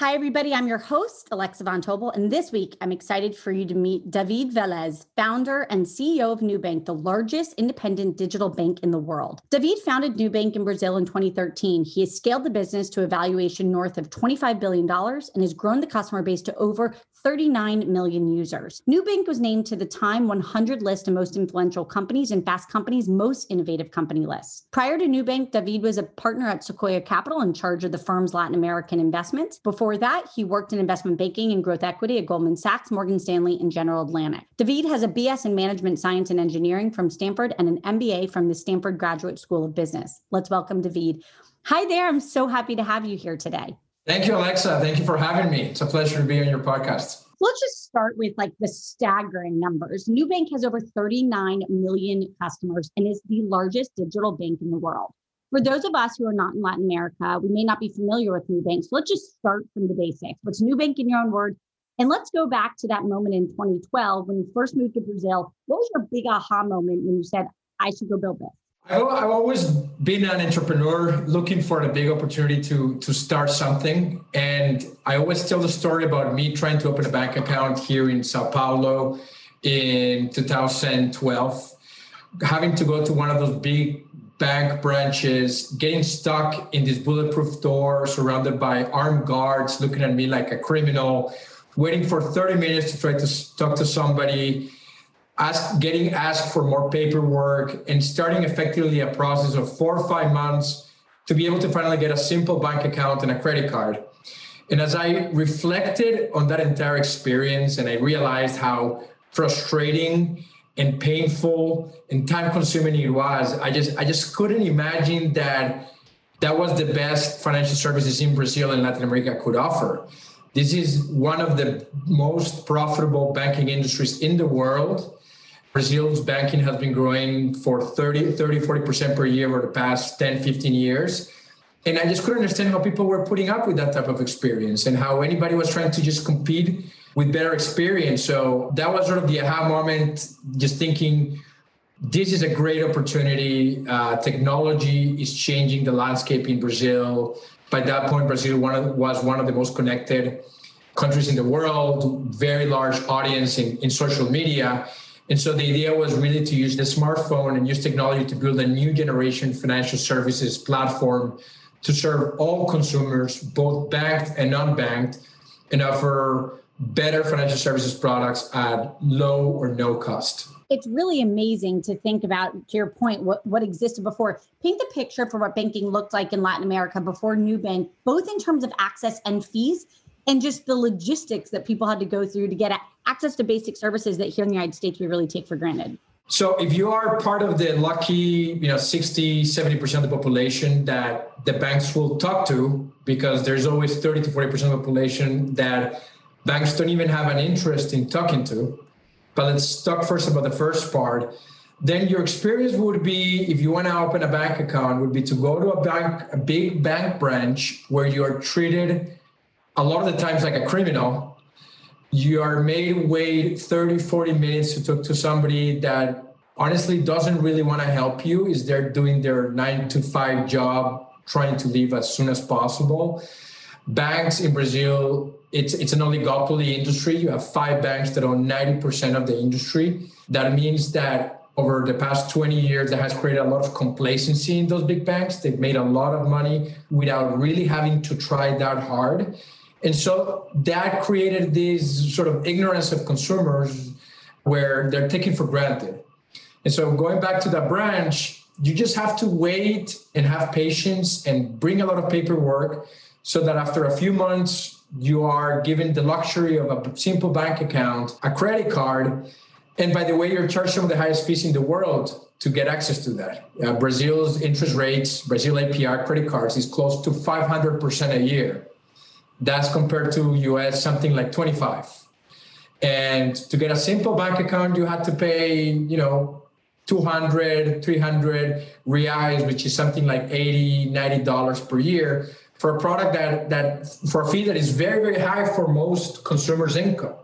Hi, everybody. I'm your host, Alexa Von Tobel. And this week, I'm excited for you to meet David Velez, founder and CEO of Nubank, the largest independent digital bank in the world. David founded Nubank in Brazil in 2013. He has scaled the business to a valuation north of $25 billion and has grown the customer base to over 39 million users. Nubank was named to the Time 100 list of most influential companies and Fast Company's most innovative company list. Prior to Nubank, David was a partner at Sequoia Capital in charge of the firm's Latin American investments. Before that, he worked in investment banking and growth equity at Goldman Sachs, Morgan Stanley, and General Atlantic. David has a BS in management science and engineering from Stanford and an MBA from the Stanford Graduate School of Business. Let's welcome David. Hi there. I'm so happy to have you here today. Thank you, Alexa. Thank you for having me. It's a pleasure to be on your podcast. Let's just start with like the staggering numbers. Nubank has over 39 million customers and is the largest digital bank in the world. For those of us who are not in Latin America, we may not be familiar with Nubank. So let's just start from the basics. What's Nubank in your own words? And let's go back to that moment in 2012 when you first moved to Brazil. What was your big aha moment when you said, I should go build this? I've always been an entrepreneur looking for a big opportunity to, to start something. And I always tell the story about me trying to open a bank account here in Sao Paulo in 2012, having to go to one of those big bank branches, getting stuck in this bulletproof door surrounded by armed guards looking at me like a criminal, waiting for 30 minutes to try to talk to somebody ask, getting asked for more paperwork and starting effectively a process of four or five months to be able to finally get a simple bank account and a credit card. And as I reflected on that entire experience and I realized how frustrating and painful and time consuming it was, I just I just couldn't imagine that that was the best financial services in Brazil and Latin America could offer. This is one of the most profitable banking industries in the world Brazil's banking has been growing for 30, 30, 40% per year over the past 10, 15 years. And I just couldn't understand how people were putting up with that type of experience and how anybody was trying to just compete with better experience. So that was sort of the aha moment, just thinking, this is a great opportunity. Uh, technology is changing the landscape in Brazil. By that point, Brazil one of, was one of the most connected countries in the world, very large audience in, in social media. And so the idea was really to use the smartphone and use technology to build a new generation financial services platform to serve all consumers, both banked and non-banked, and offer better financial services products at low or no cost. It's really amazing to think about, to your point, what, what existed before. Paint the picture for what banking looked like in Latin America before Nubank, both in terms of access and fees, and just the logistics that people had to go through to get access to basic services that here in the United States we really take for granted. So if you are part of the lucky, you know, 60, 70% of the population that the banks will talk to, because there's always 30 to 40% of the population that banks don't even have an interest in talking to. But let's talk first about the first part. Then your experience would be, if you want to open a bank account, would be to go to a bank, a big bank branch where you are treated a lot of the times like a criminal you are made wait 30 40 minutes to talk to somebody that honestly doesn't really want to help you is they're doing their nine to five job trying to leave as soon as possible. Banks in brazil it's it's an oligopoly industry. You have five banks that own 90% of the industry. That means that over the past 20 years that has created a lot of complacency in those big banks. They've made a lot of money without really having to try that hard and so that created this sort of ignorance of consumers where they're taken for granted. And so going back to that branch, you just have to wait and have patience and bring a lot of paperwork so that after a few months, you are given the luxury of a simple bank account, a credit card, and by the way, you're charged some of the highest fees in the world to get access to that. Uh, Brazil's interest rates, Brazil APR credit cards is close to 500% a year. That's compared to US something like 25. And to get a simple bank account, you had to pay, you know, 200, 300 reais, which is something like 80, 90 dollars per year for a product that that for a fee that is very, very high for most consumers' income.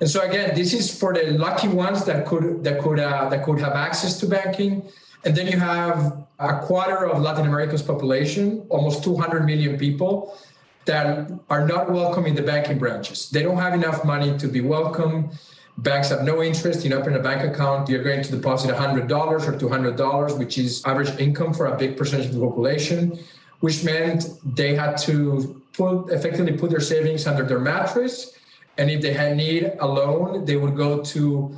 And so again, this is for the lucky ones that could that could uh, that could have access to banking. And then you have a quarter of Latin America's population, almost 200 million people, that are not welcome in the banking branches. They don't have enough money to be welcome. Banks have no interest in opening a bank account. You're going to deposit $100 or $200, which is average income for a big percentage of the population, which meant they had to put, effectively put their savings under their mattress and if they had need a loan, they would go to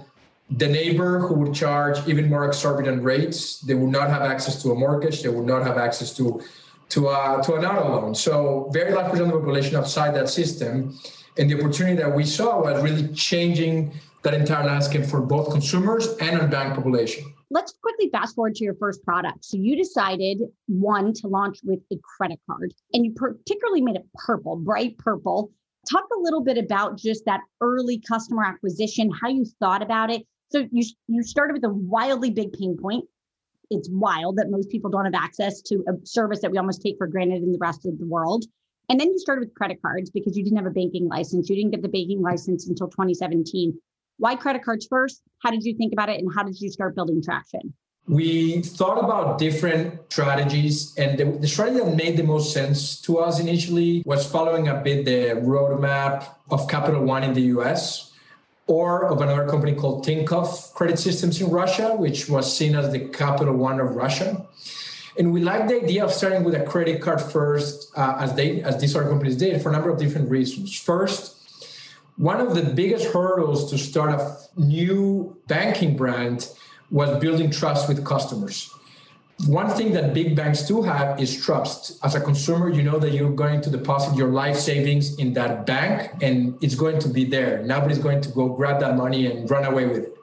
the neighbor who would charge even more exorbitant rates. They would not have access to a mortgage. They would not have access to to uh, to an auto loan. So very large percent of the population outside that system. And the opportunity that we saw was really changing that entire landscape for both consumers and unbanked population. Let's quickly fast forward to your first product. So you decided one to launch with a credit card, and you particularly made it purple, bright purple Talk a little bit about just that early customer acquisition, how you thought about it. So you you started with a wildly big pain point. It's wild that most people don't have access to a service that we almost take for granted in the rest of the world. And then you started with credit cards because you didn't have a banking license. You didn't get the banking license until 2017. Why credit cards first? How did you think about it and how did you start building traction? we thought about different strategies and the, the, strategy that made the most sense to us initially was following a bit the roadmap of capital one in the us or of another company called tinkoff credit systems in russia which was seen as the capital one of russia and we like the idea of starting with a credit card first uh, as they as these other companies did for a number of different reasons first one of the biggest hurdles to start a new banking brand was building trust with customers. One thing that big banks do have is trust. As a consumer, you know that you're going to deposit your life savings in that bank and it's going to be there. Nobody's going to go grab that money and run away with it.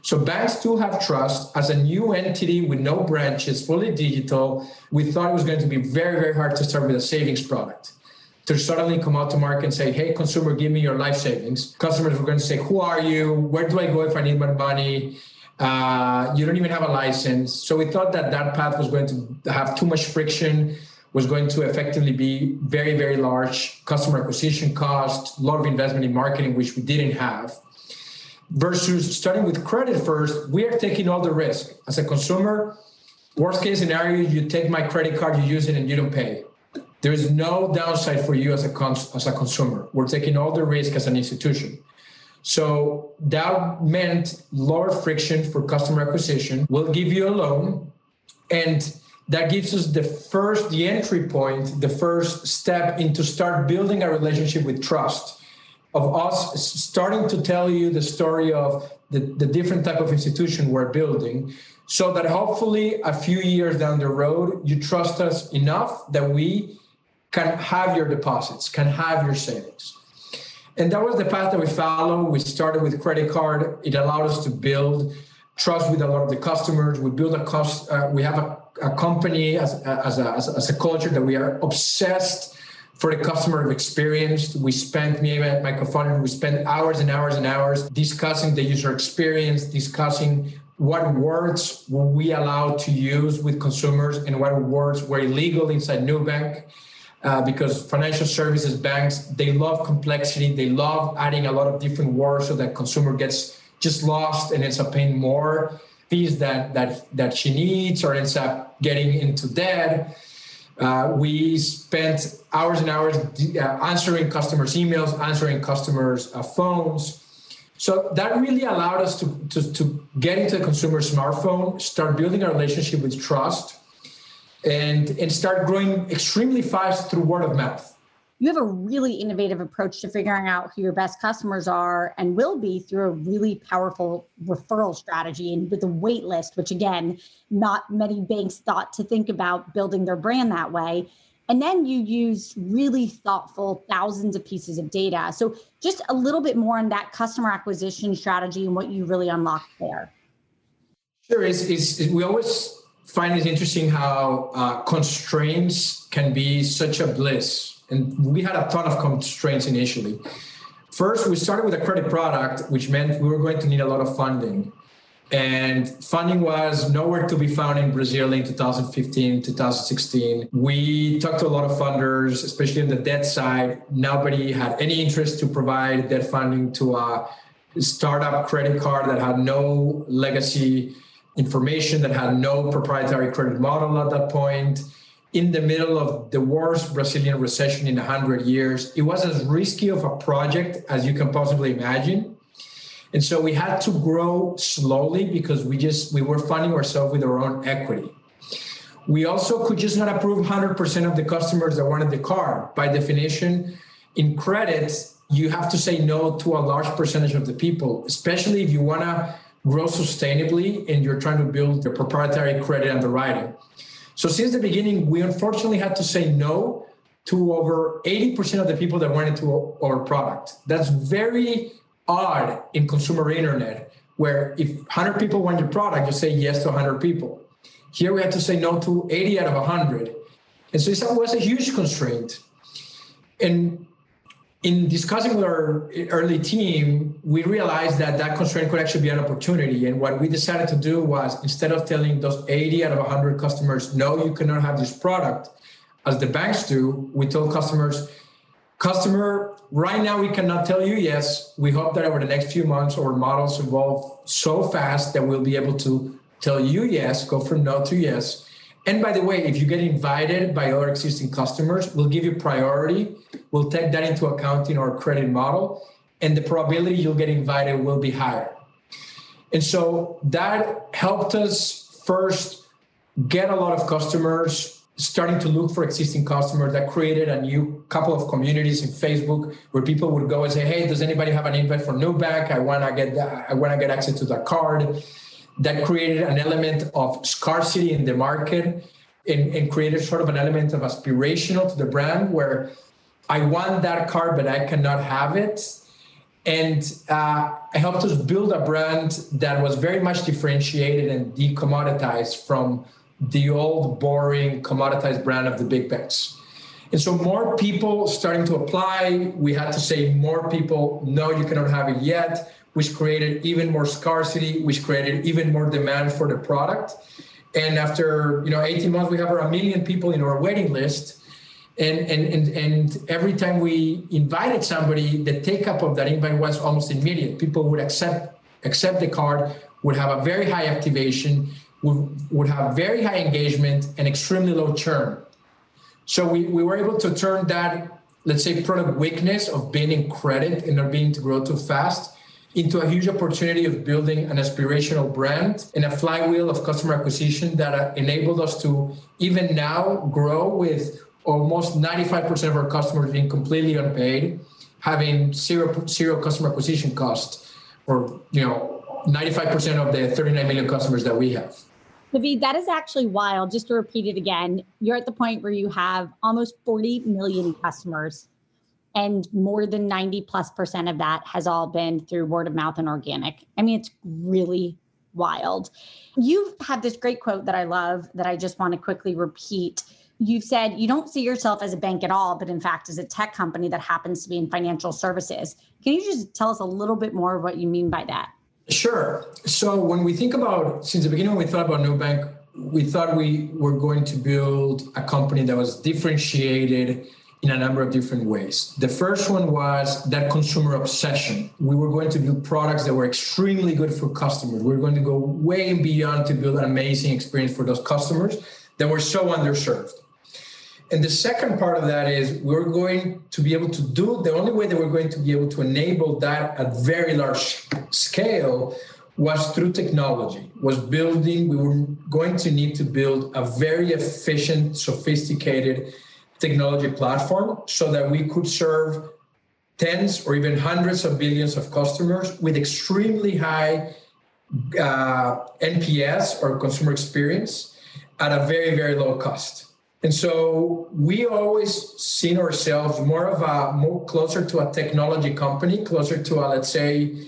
So banks do have trust. As a new entity with no branches, fully digital, we thought it was going to be very, very hard to start with a savings product. To suddenly come out to market and say, hey, consumer, give me your life savings. Customers were going to say, who are you? Where do I go if I need my money? Uh, you don't even have a license. So we thought that that path was going to have too much friction, was going to effectively be very, very large customer acquisition cost, a lot of investment in marketing, which we didn't have. Versus starting with credit first, we are taking all the risk. As a consumer, worst case scenario, you take my credit card, you use it, and you don't pay. There is no downside for you as a, cons- as a consumer. We're taking all the risk as an institution. So that meant lower friction for customer acquisition. We'll give you a loan, and that gives us the first, the entry point, the first step into start building a relationship with trust of us starting to tell you the story of the, the different type of institution we're building so that hopefully a few years down the road you trust us enough that we can have your deposits can have your savings and that was the path that we followed. We started with credit card. It allowed us to build trust with a lot of the customers. We build a cost. Uh, we have a, a company as, as, a, as, a, culture that we are obsessed for the customer experience. We spent me and my co-founder. We spent hours and hours and hours discussing the user experience, discussing what words were we allowed to use with consumers and what words were illegal inside Nubank uh, because financial services banks they love complexity. They love adding a lot of different words so that consumer gets just lost and ends up paying more fees that that that she needs or ends up getting into debt. Uh, we spent hours and hours uh, answering customers emails answering customers uh, phones. So that really allowed us to, to, to get into the consumer smartphone start building a relationship with trust and and start growing extremely fast through word of mouth. you have a really innovative approach to figuring out who your best customers are and will be through a really powerful referral strategy and with a wait list, which again, not many banks thought to think about building their brand that way. And then you use really thoughtful thousands of pieces of data. So, just a little bit more on that customer acquisition strategy and what you really unlocked there. Sure. is, is we always find it interesting how uh, constraints can be such a bliss and we had a ton of constraints initially. First, we started with a credit product, which meant we were going to need a lot of funding. And funding was nowhere to be found in Brazil in 2015, 2016. We talked to a lot of funders, especially on the debt side. Nobody had any interest to provide debt funding to a startup credit card that had no legacy information, that had no proprietary credit model at that point in the middle of the worst Brazilian recession in 100 years. It was as risky of a project as you can possibly imagine. And so we had to grow slowly because we just we were funding ourselves with our own equity. We also could just not approve 100% of the customers that wanted the car. By definition, in credit, you have to say no to a large percentage of the people, especially if you want to grow sustainably and you're trying to build your proprietary credit underwriting. So since the beginning, we unfortunately had to say no to over 80% of the people that went into our product. That's very odd in consumer internet, where if 100 people want your product, you say yes to 100 people. Here we had to say no to 80 out of 100. And so it was a huge constraint. And in discussing with our early team, we realized that that constraint could actually be an opportunity. And what we decided to do was instead of telling those 80 out of 100 customers, no, you cannot have this product, as the banks do, we told customers, customer, right now we cannot tell you yes. We hope that over the next few months, our models evolve so fast that we'll be able to tell you yes, go from no to yes and by the way, if you get invited by other existing customers, we'll give you priority. We'll take that into account in our credit model, and the probability you'll get invited will be higher. And so that helped us first get a lot of customers starting to look for existing customers that created a new couple of communities in facebook where people would go and say hey does anybody have an invite for Nubank i want to get that i want to get access to that card that created an element of scarcity in the market and, and, created sort of an element of aspirational to the brand where I want that car, but I cannot have it. And uh, it helped us build a brand that was very much differentiated and decommoditized from the old, boring, commoditized brand of the big banks. And so more people starting to apply. We had to say more people, no, you cannot have it yet which created even more scarcity, which created even more demand for the product. And after you know 18 months, we have a million people in our waiting list. And, and, and, and every time we invited somebody, the take up of that invite was almost immediate. People would accept accept the card, would have a very high activation, would, would have very high engagement and extremely low churn. So we, we were able to turn that, let's say, product weakness of being in credit and not being to grow too fast into a huge opportunity of building an aspirational brand and a flywheel of customer acquisition that uh, enabled us to even now grow with almost 95% of our customers being completely unpaid, having zero zero customer acquisition cost, or you know 95% of the 39 million customers that we have. David, that is actually wild. Just to repeat it again, you're at the point where you have almost 40 million customers and more than 90 plus percent of that has all been through word of mouth and organic. I mean, it's really wild. You've had this great quote that I love that I just want to quickly repeat. You've said you don't see yourself as a bank at all, but in fact, as a tech company that happens to be in financial services. Can you just tell us a little bit more of what you mean by that? Sure. So, when we think about, since the beginning, when we thought about Nubank, we thought we were going to build a company that was differentiated in a number of different ways. The first one was that consumer obsession. We were going to build products that were extremely good for customers. We were going to go way beyond to build an amazing experience for those customers that were so underserved. And the second part of that is we're going to be able to do the only way that we're going to be able to enable that at very large scale was through technology was building we were going to need to build a very efficient sophisticated technology platform so that we could serve tens or even hundreds of billions of customers with extremely high uh, NPS or consumer experience at a very, very low cost. And so we always seen ourselves more of a more closer to a technology company, closer to a, let's say,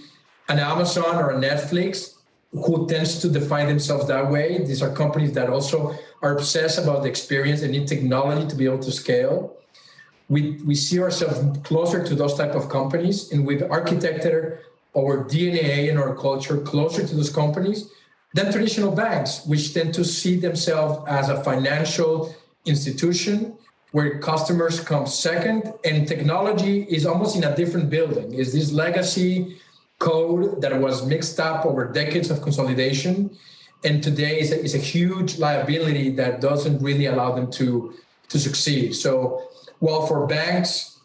an Amazon or a Netflix, who tends to define themselves that way. These are companies that also are obsessed about the experience and need technology to be able to scale. We, we see ourselves closer to those type of companies and we've architected our DNA and our culture closer to those companies than traditional banks, which tend to see themselves as a financial institution where customers come second and technology is almost in a different building. Is this legacy code that was mixed up over decades of consolidation and today is a, is a huge liability that doesn't really allow them to to succeed. So while for banks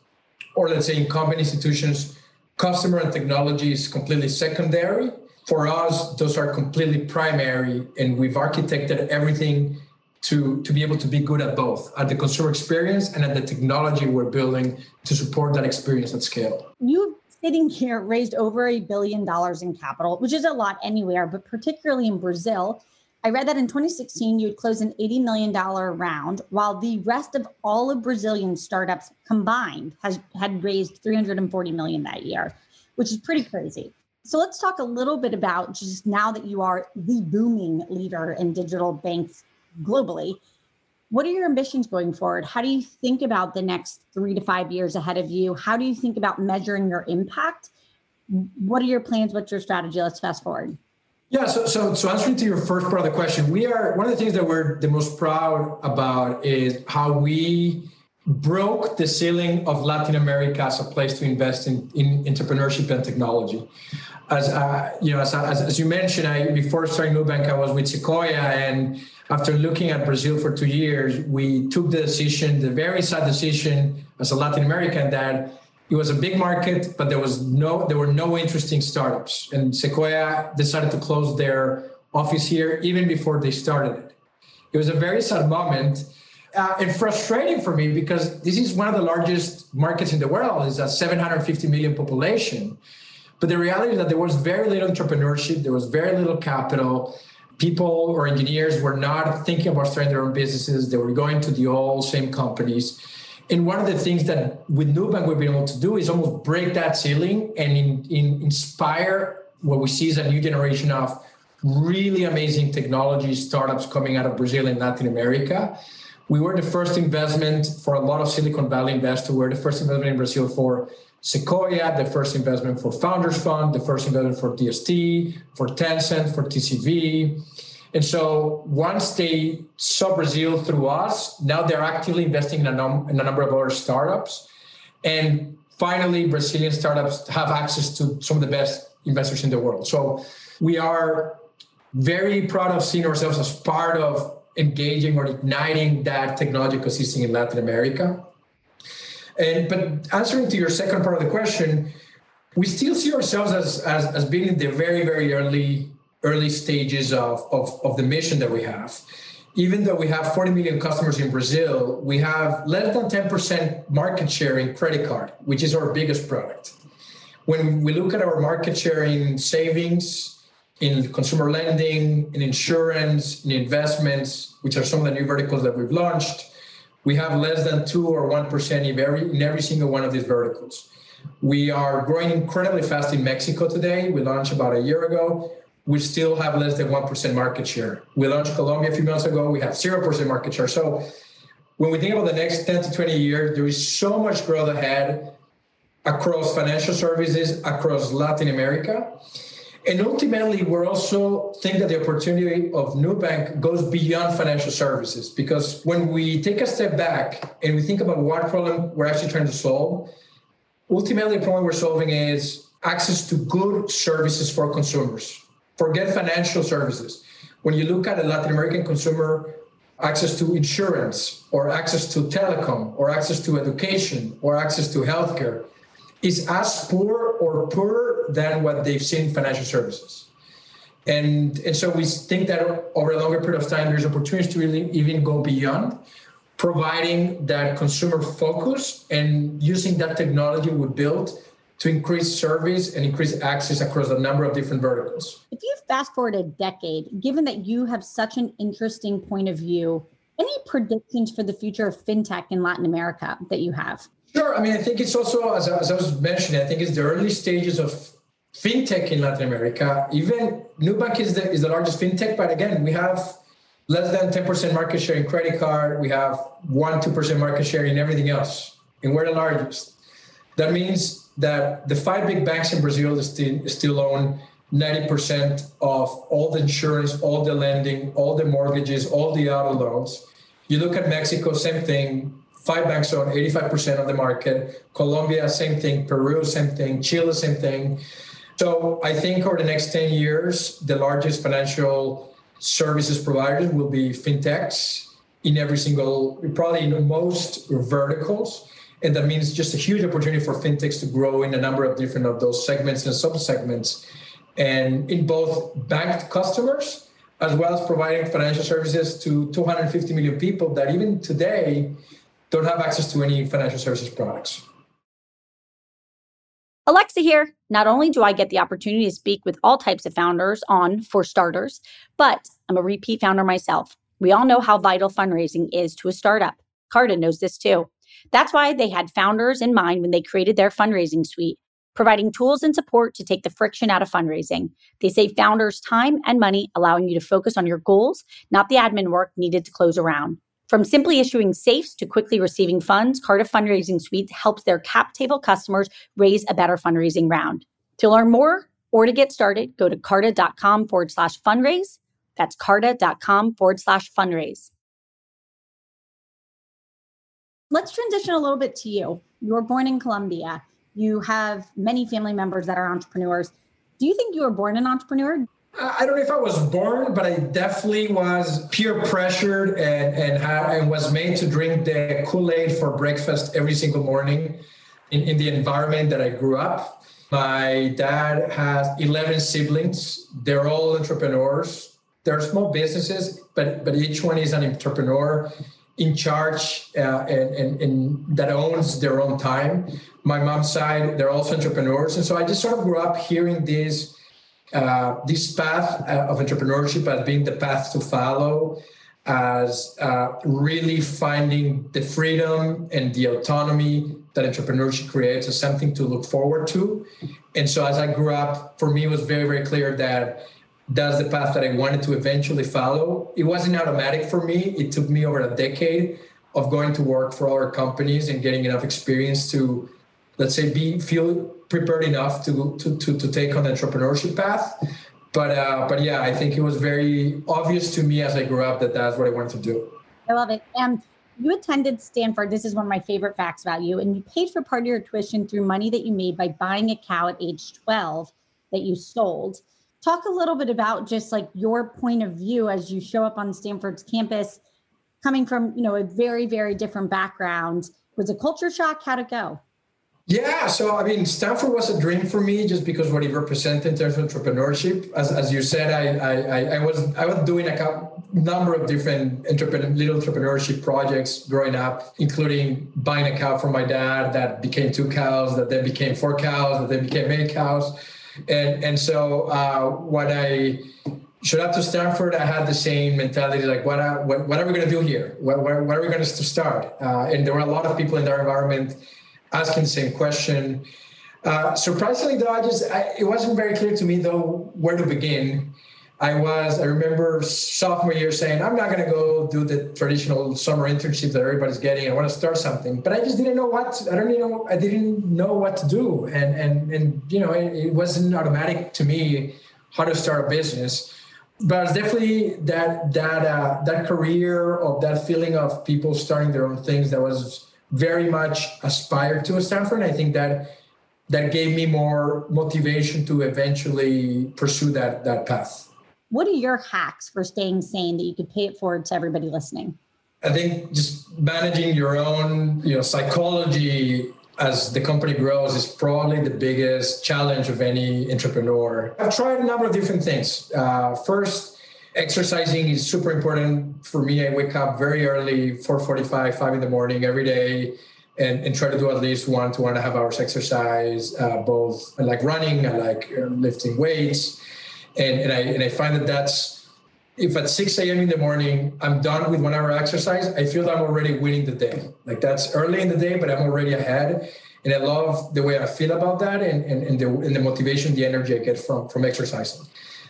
or let's say incumbent institutions, customer and technology is completely secondary. For us, those are completely primary, and we've architected everything to, to be able to be good at both, at the consumer experience and at the technology we're building to support that experience at scale. You sitting here raised over a billion dollars in capital, which is a lot anywhere, but particularly in Brazil. I read that in 2016, you had closed an $80 million round, while the rest of all of Brazilian startups combined has had raised 340 million that year, which is pretty crazy. So let's talk a little bit about just now that you are the booming leader in digital banks globally. What are your ambitions going forward? How do you think about the next three to five years ahead of you? How do you think about measuring your impact? What are your plans? What's your strategy? Let's fast forward. Yeah, so, so so answering to your first part of the question, we are one of the things that we're the most proud about is how we broke the ceiling of Latin America as a place to invest in, in entrepreneurship and technology. As uh, you know, as, as, as you mentioned, I, before starting Nubank, I was with Sequoia, and after looking at Brazil for two years, we took the decision, the very sad decision as a Latin American that it was a big market, but there was no, there were no interesting startups. And Sequoia decided to close their office here even before they started it. It was a very sad moment uh, and frustrating for me because this is one of the largest markets in the world. It's a 750 million population. But the reality is that there was very little entrepreneurship, there was very little capital people or engineers were not thinking about starting their own businesses. They were going to the old same companies. And one of the things that with Nubank we've been able to do is almost break that ceiling and in, in inspire what we see as a new generation of really amazing technology startups coming out of Brazil and Latin America. We were the first investment for a lot of Silicon Valley investors. We were the first investment in Brazil for Sequoia, the first investment for Founders Fund, the first investment for DST, for Tencent, for TCV. And so once they saw Brazil through us, now they're actively investing in a, num- in a number of other startups. And finally, Brazilian startups have access to some of the best investors in the world. So we are very proud of seeing ourselves as part of engaging or igniting that technology ecosystem in Latin America. And but answering to your second part of the question, we still see ourselves as as, as being in the very very early early stages of, of, of the mission that we have. Even though we have 40 million customers in Brazil, we have less than 10% market share in credit card, which is our biggest product. When we look at our market share in savings, in consumer lending, in insurance, in investments, which are some of the new verticals that we've launched, we have less than two or one percent in every in every single one of these verticals. We are growing incredibly fast in Mexico today. We launched about a year ago. We still have less than one percent market share. We launched Colombia a few months ago. We have zero percent market share. So when we think about the next 10 to 20 years, there is so much growth ahead across financial services, across Latin America. And ultimately, we're also think that the opportunity of Nubank goes beyond financial services because when we take a step back and we think about what problem we're actually trying to solve, ultimately the problem we're solving is access to good services for consumers. Forget financial services. When you look at a Latin American consumer, access to insurance or access to telecom or access to education or access to healthcare is as poor or poorer than what they've seen in financial services. And, and so we think that over a longer period of time, there's opportunities to really even go beyond providing that consumer focus and using that technology we built to increase service and increase access across a number of different verticals. If you fast forward a decade, given that you have such an interesting point of view, any predictions for the future of fintech in Latin America that you have? Sure. I mean, I think it's also, as, as I was mentioning, I think it's the early stages of fintech in Latin America. Even Nubank is the, is the largest fintech, but again, we have less than 10% market share in credit card. We have 1 2% market share in everything else, and we're the largest. That means that the five big banks in Brazil still, still own 90% of all the insurance, all the lending, all the mortgages, all the auto loans. You look at Mexico, same thing. Five banks own 85% of the market. Colombia, same thing. Peru, same thing. Chile, same thing. So I think over the next 10 years, the largest financial services providers will be fintechs in every single, probably in most verticals. And that means just a huge opportunity for fintechs to grow in a number of different of those segments and subsegments. And in both banked customers, as well as providing financial services to 250 million people that even today don't have access to any financial services products. Alexa here. Not only do I get the opportunity to speak with all types of founders on For Starters, but I'm a repeat founder myself. We all know how vital fundraising is to a startup. Carta knows this too. That's why they had founders in mind when they created their fundraising suite, providing tools and support to take the friction out of fundraising. They save founders time and money, allowing you to focus on your goals, not the admin work needed to close a round. From simply issuing safes to quickly receiving funds, Carta Fundraising Suite helps their cap table customers raise a better fundraising round. To learn more or to get started, go to carta.com forward slash fundraise. That's carta.com forward slash fundraise. Let's transition a little bit to you. You were born in Colombia. You have many family members that are entrepreneurs. Do you think you were born an entrepreneur? I don't know if I was born, but I definitely was peer pressured and and, and was made to drink the Kool Aid for breakfast every single morning in, in the environment that I grew up. My dad has 11 siblings. They're all entrepreneurs. They're small businesses, but but each one is an entrepreneur in charge uh, and, and, and that owns their own time. My mom's side, they're also entrepreneurs, and so I just sort of grew up hearing this uh, this path uh, of entrepreneurship as being the path to follow, as uh, really finding the freedom and the autonomy that entrepreneurship creates as something to look forward to. And so as I grew up, for me, it was very, very clear that that's the path that I wanted to eventually follow. It wasn't automatic for me. It took me over a decade of going to work for other companies and getting enough experience to, let's say, be feel prepared enough to to to, to take on the entrepreneurship path. But uh, but yeah, I think it was very obvious to me as I grew up that that's what I wanted to do. I love it. And you attended Stanford. This is one of my favorite facts about you. And you paid for part of your tuition through money that you made by buying a cow at age 12 that you sold. Talk a little bit about just like your point of view as you show up on Stanford's campus, coming from, you know, a very, very different background. Was a culture shock? How'd it go? Yeah, so I mean, Stanford was a dream for me just because what it represented in terms of entrepreneurship. As, as you said, I, I, I was I was doing a couple, number of different entrepreneur, little entrepreneurship projects growing up, including buying a cow from my dad that became two cows, that then became four cows, that then became eight cows, and and so uh, what I showed up to Stanford, I had the same mentality like, what, are, what, what are we going to do here? What, what, what are we going to start? Uh, and there were a lot of people in that environment asking the same question. Uh, surprisingly, though, I just I, it wasn't very clear to me though where to begin. I was I remember sophomore year saying I'm not going to go do the traditional summer internship that everybody's getting. I want to start something, but I just didn't know what I don't even know I didn't know what to do, and and and you know it, it wasn't automatic to me how to start a business. But it's definitely that that uh, that career of that feeling of people starting their own things that was very much aspired to a Stanford. I think that that gave me more motivation to eventually pursue that that path. What are your hacks for staying sane that you could pay it forward to everybody listening? I think just managing your own, you know, psychology as the company grows is probably the biggest challenge of any entrepreneur. I've tried a number of different things. Uh, first, exercising is super important for me. I wake up very early, 4:45, 5 in the morning every day, and, and try to do at least one to one and a half hours exercise. Uh, both I like running, I like uh, lifting weights, and and I and I find that that's if at 6 a.m. in the morning I'm done with one hour exercise, I feel that I'm already winning the day. Like that's early in the day, but I'm already ahead. And I love the way I feel about that and, and, and, the, and the motivation, the energy I get from, from exercising.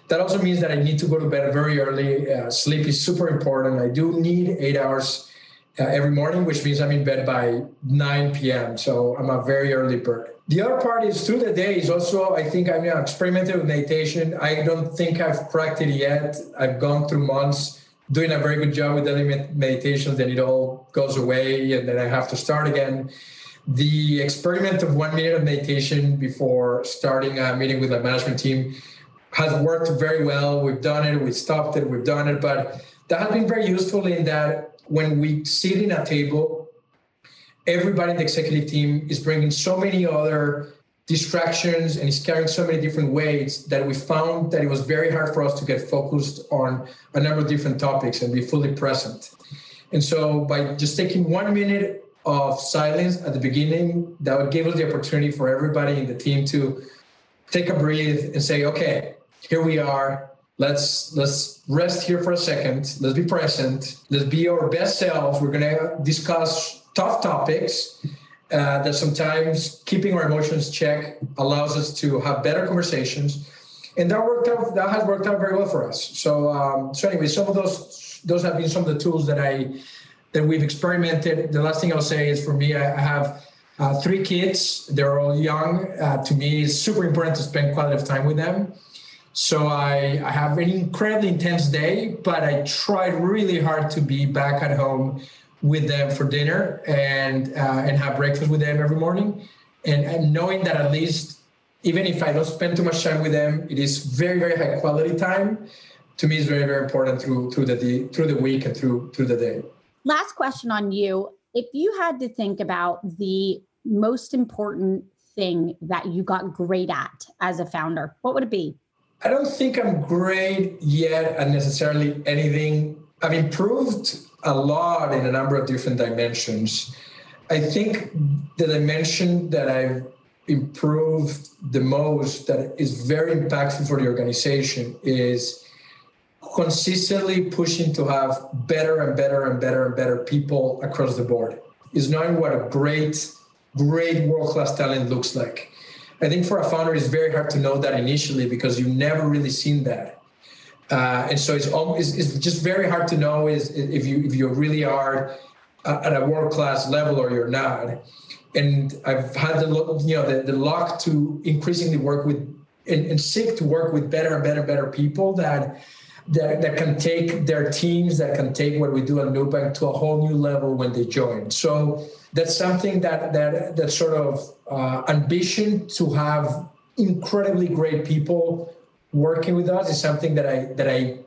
That also means that I need to go to bed very early. Uh, sleep is super important. I do need eight hours uh, every morning, which means I'm in bed by 9 p.m. So I'm a very early bird. The other part is through the day is also, I think I'm you know, experimenting with meditation. I don't think I've practiced it yet. I've gone through months doing a very good job with daily meditation, then it all goes away and then I have to start again. The experiment of one minute of meditation before starting a meeting with my management team has worked very well. We've done it, we've stopped it, we've done it, but that has been very useful in that when we sit in a table, everybody in the executive team is bringing so many other distractions and is carrying so many different weights that we found that it was very hard for us to get focused on a number of different topics and be fully present. And so by just taking one minute of silence at the beginning, that would give us the opportunity for everybody in the team to take a breath and say, okay, here we are. Let's let's rest here for a second. Let's be present. Let's be our best selves. We're gonna discuss tough topics uh, that sometimes keeping our emotions check allows us to have better conversations and that worked out that has worked out very well for us so um, so anyway some of those those have been some of the tools that i that we've experimented the last thing i'll say is for me i, I have uh, three kids they're all young uh, to me it's super important to spend quality of time with them so I, I have an incredibly intense day but i tried really hard to be back at home with them for dinner and uh, and have breakfast with them every morning, and, and knowing that at least even if I don't spend too much time with them, it is very very high quality time. To me, is very very important through through the through the week and through through the day. Last question on you: If you had to think about the most important thing that you got great at as a founder, what would it be? I don't think I'm great yet at necessarily anything. I've improved a lot in a number of different dimensions. I think the dimension that I've improved the most, that is very impactful for the organization, is consistently pushing to have better and better and better and better people across the board. Is knowing what a great, great world class talent looks like. I think for a founder, it's very hard to know that initially because you've never really seen that. Uh, and so it's, it's just very hard to know is if you if you really are at a world class level or you're not. And I've had the you know the, the luck to increasingly work with and, and seek to work with better and better better people that that, that can take their teams that can take what we do at Nubank to a whole new level when they join. So that's something that that that sort of uh, ambition to have incredibly great people working with us is something that I that I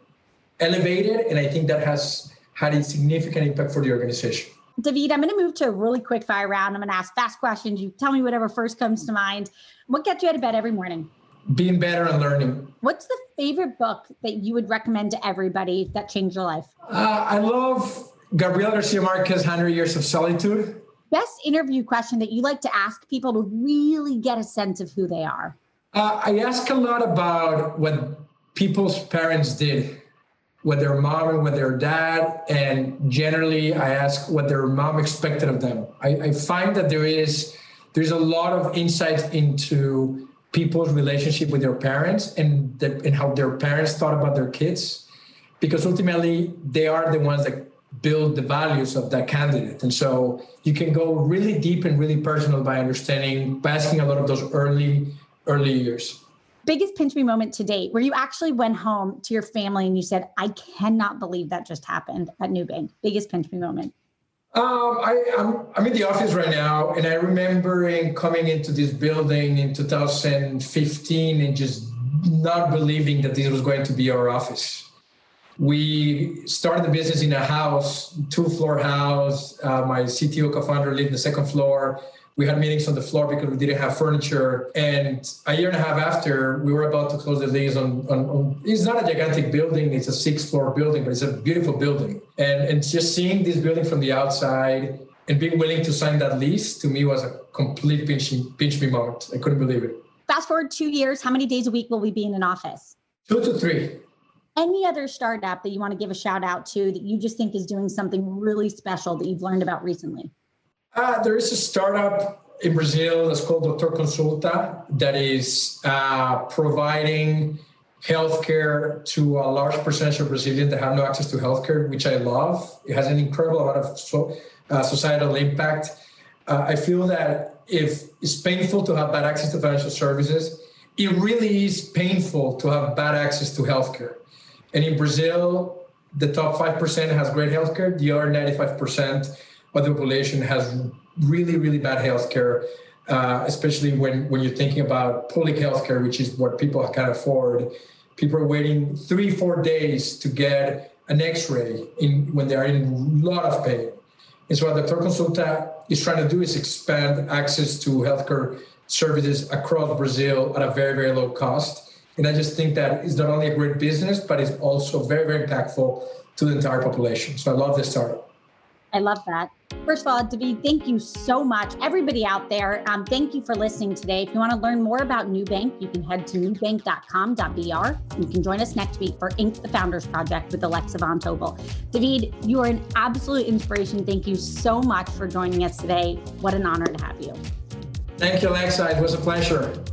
elevated, and I think that has had a significant impact for the organization. David, I'm going to move to a really quick fire round. I'm going to ask fast questions. You tell me whatever first comes to mind. What gets you out of bed every morning? Being better and learning. What's the favorite book that you would recommend to everybody that changed your life? Uh, I love Gabriel Garcia Marquez, 100 Years of Solitude. Best interview question that you like to ask people to really get a sense of who they are? Uh, I ask a lot about what people's parents did, what their mom and what their dad, and generally I ask what their mom expected of them. I, I find that there is there's a lot of insight into people's relationship with their parents and the, and how their parents thought about their kids, because ultimately they are the ones that build the values of that candidate. And so you can go really deep and really personal by understanding, by asking a lot of those early early years. Biggest pinch me moment to date, where you actually went home to your family and you said, I cannot believe that just happened at Nubank. Biggest pinch me moment. Um, I, am I'm, I'm in the office right now, and I remember coming into this building in 2015 and just not believing that this was going to be our office. We started the business in a house, two floor house. Uh, my CTO co founder lived in the second floor We had meetings on the floor because we didn't have furniture. And a year and a half after, we were about to close the lease on, on, on it's not a gigantic building, it's a six floor building, but it's a beautiful building. And, and just seeing this building from the outside and being willing to sign that lease to me was a complete pinch, pinch me moment. I couldn't believe it. Fast forward two years, how many days a week will we be in an office? Two to three. Any other startup that you want to give a shout out to that you just think is doing something really special that you've learned about recently? Uh, there is a startup in Brazil that's called Doctor Consulta that is uh, providing healthcare to a large percentage of Brazilians that have no access to healthcare, which I love. It has an incredible amount of so, uh, societal impact. Uh, I feel that if it's painful to have bad access to financial services, it really is painful to have bad access to healthcare. And in Brazil, the top 5% has great healthcare, the other 95% of the population has really, really bad healthcare. Uh, especially when, when you're thinking about public healthcare, which is what people can afford. People are waiting three, four days to get an X-ray in when they are in a lot of pain. And so what Doutor Consulta is trying to do is expand access to healthcare services across Brazil at a very, very low cost. And I just think that it's not only a great business, but it's also very, very impactful to the entire population. So I love this startup. I love that. First of all, David, thank you so much. Everybody out there, um, thank you for listening today. If you want to learn more about Nubank, you can head to nubank.com.br. You can join us next week for Inc. the Founders Project with Alexa Von Tobel. David, you are an absolute inspiration. Thank you so much for joining us today. What an honor to have you. Thank you, Alexa. It was a pleasure.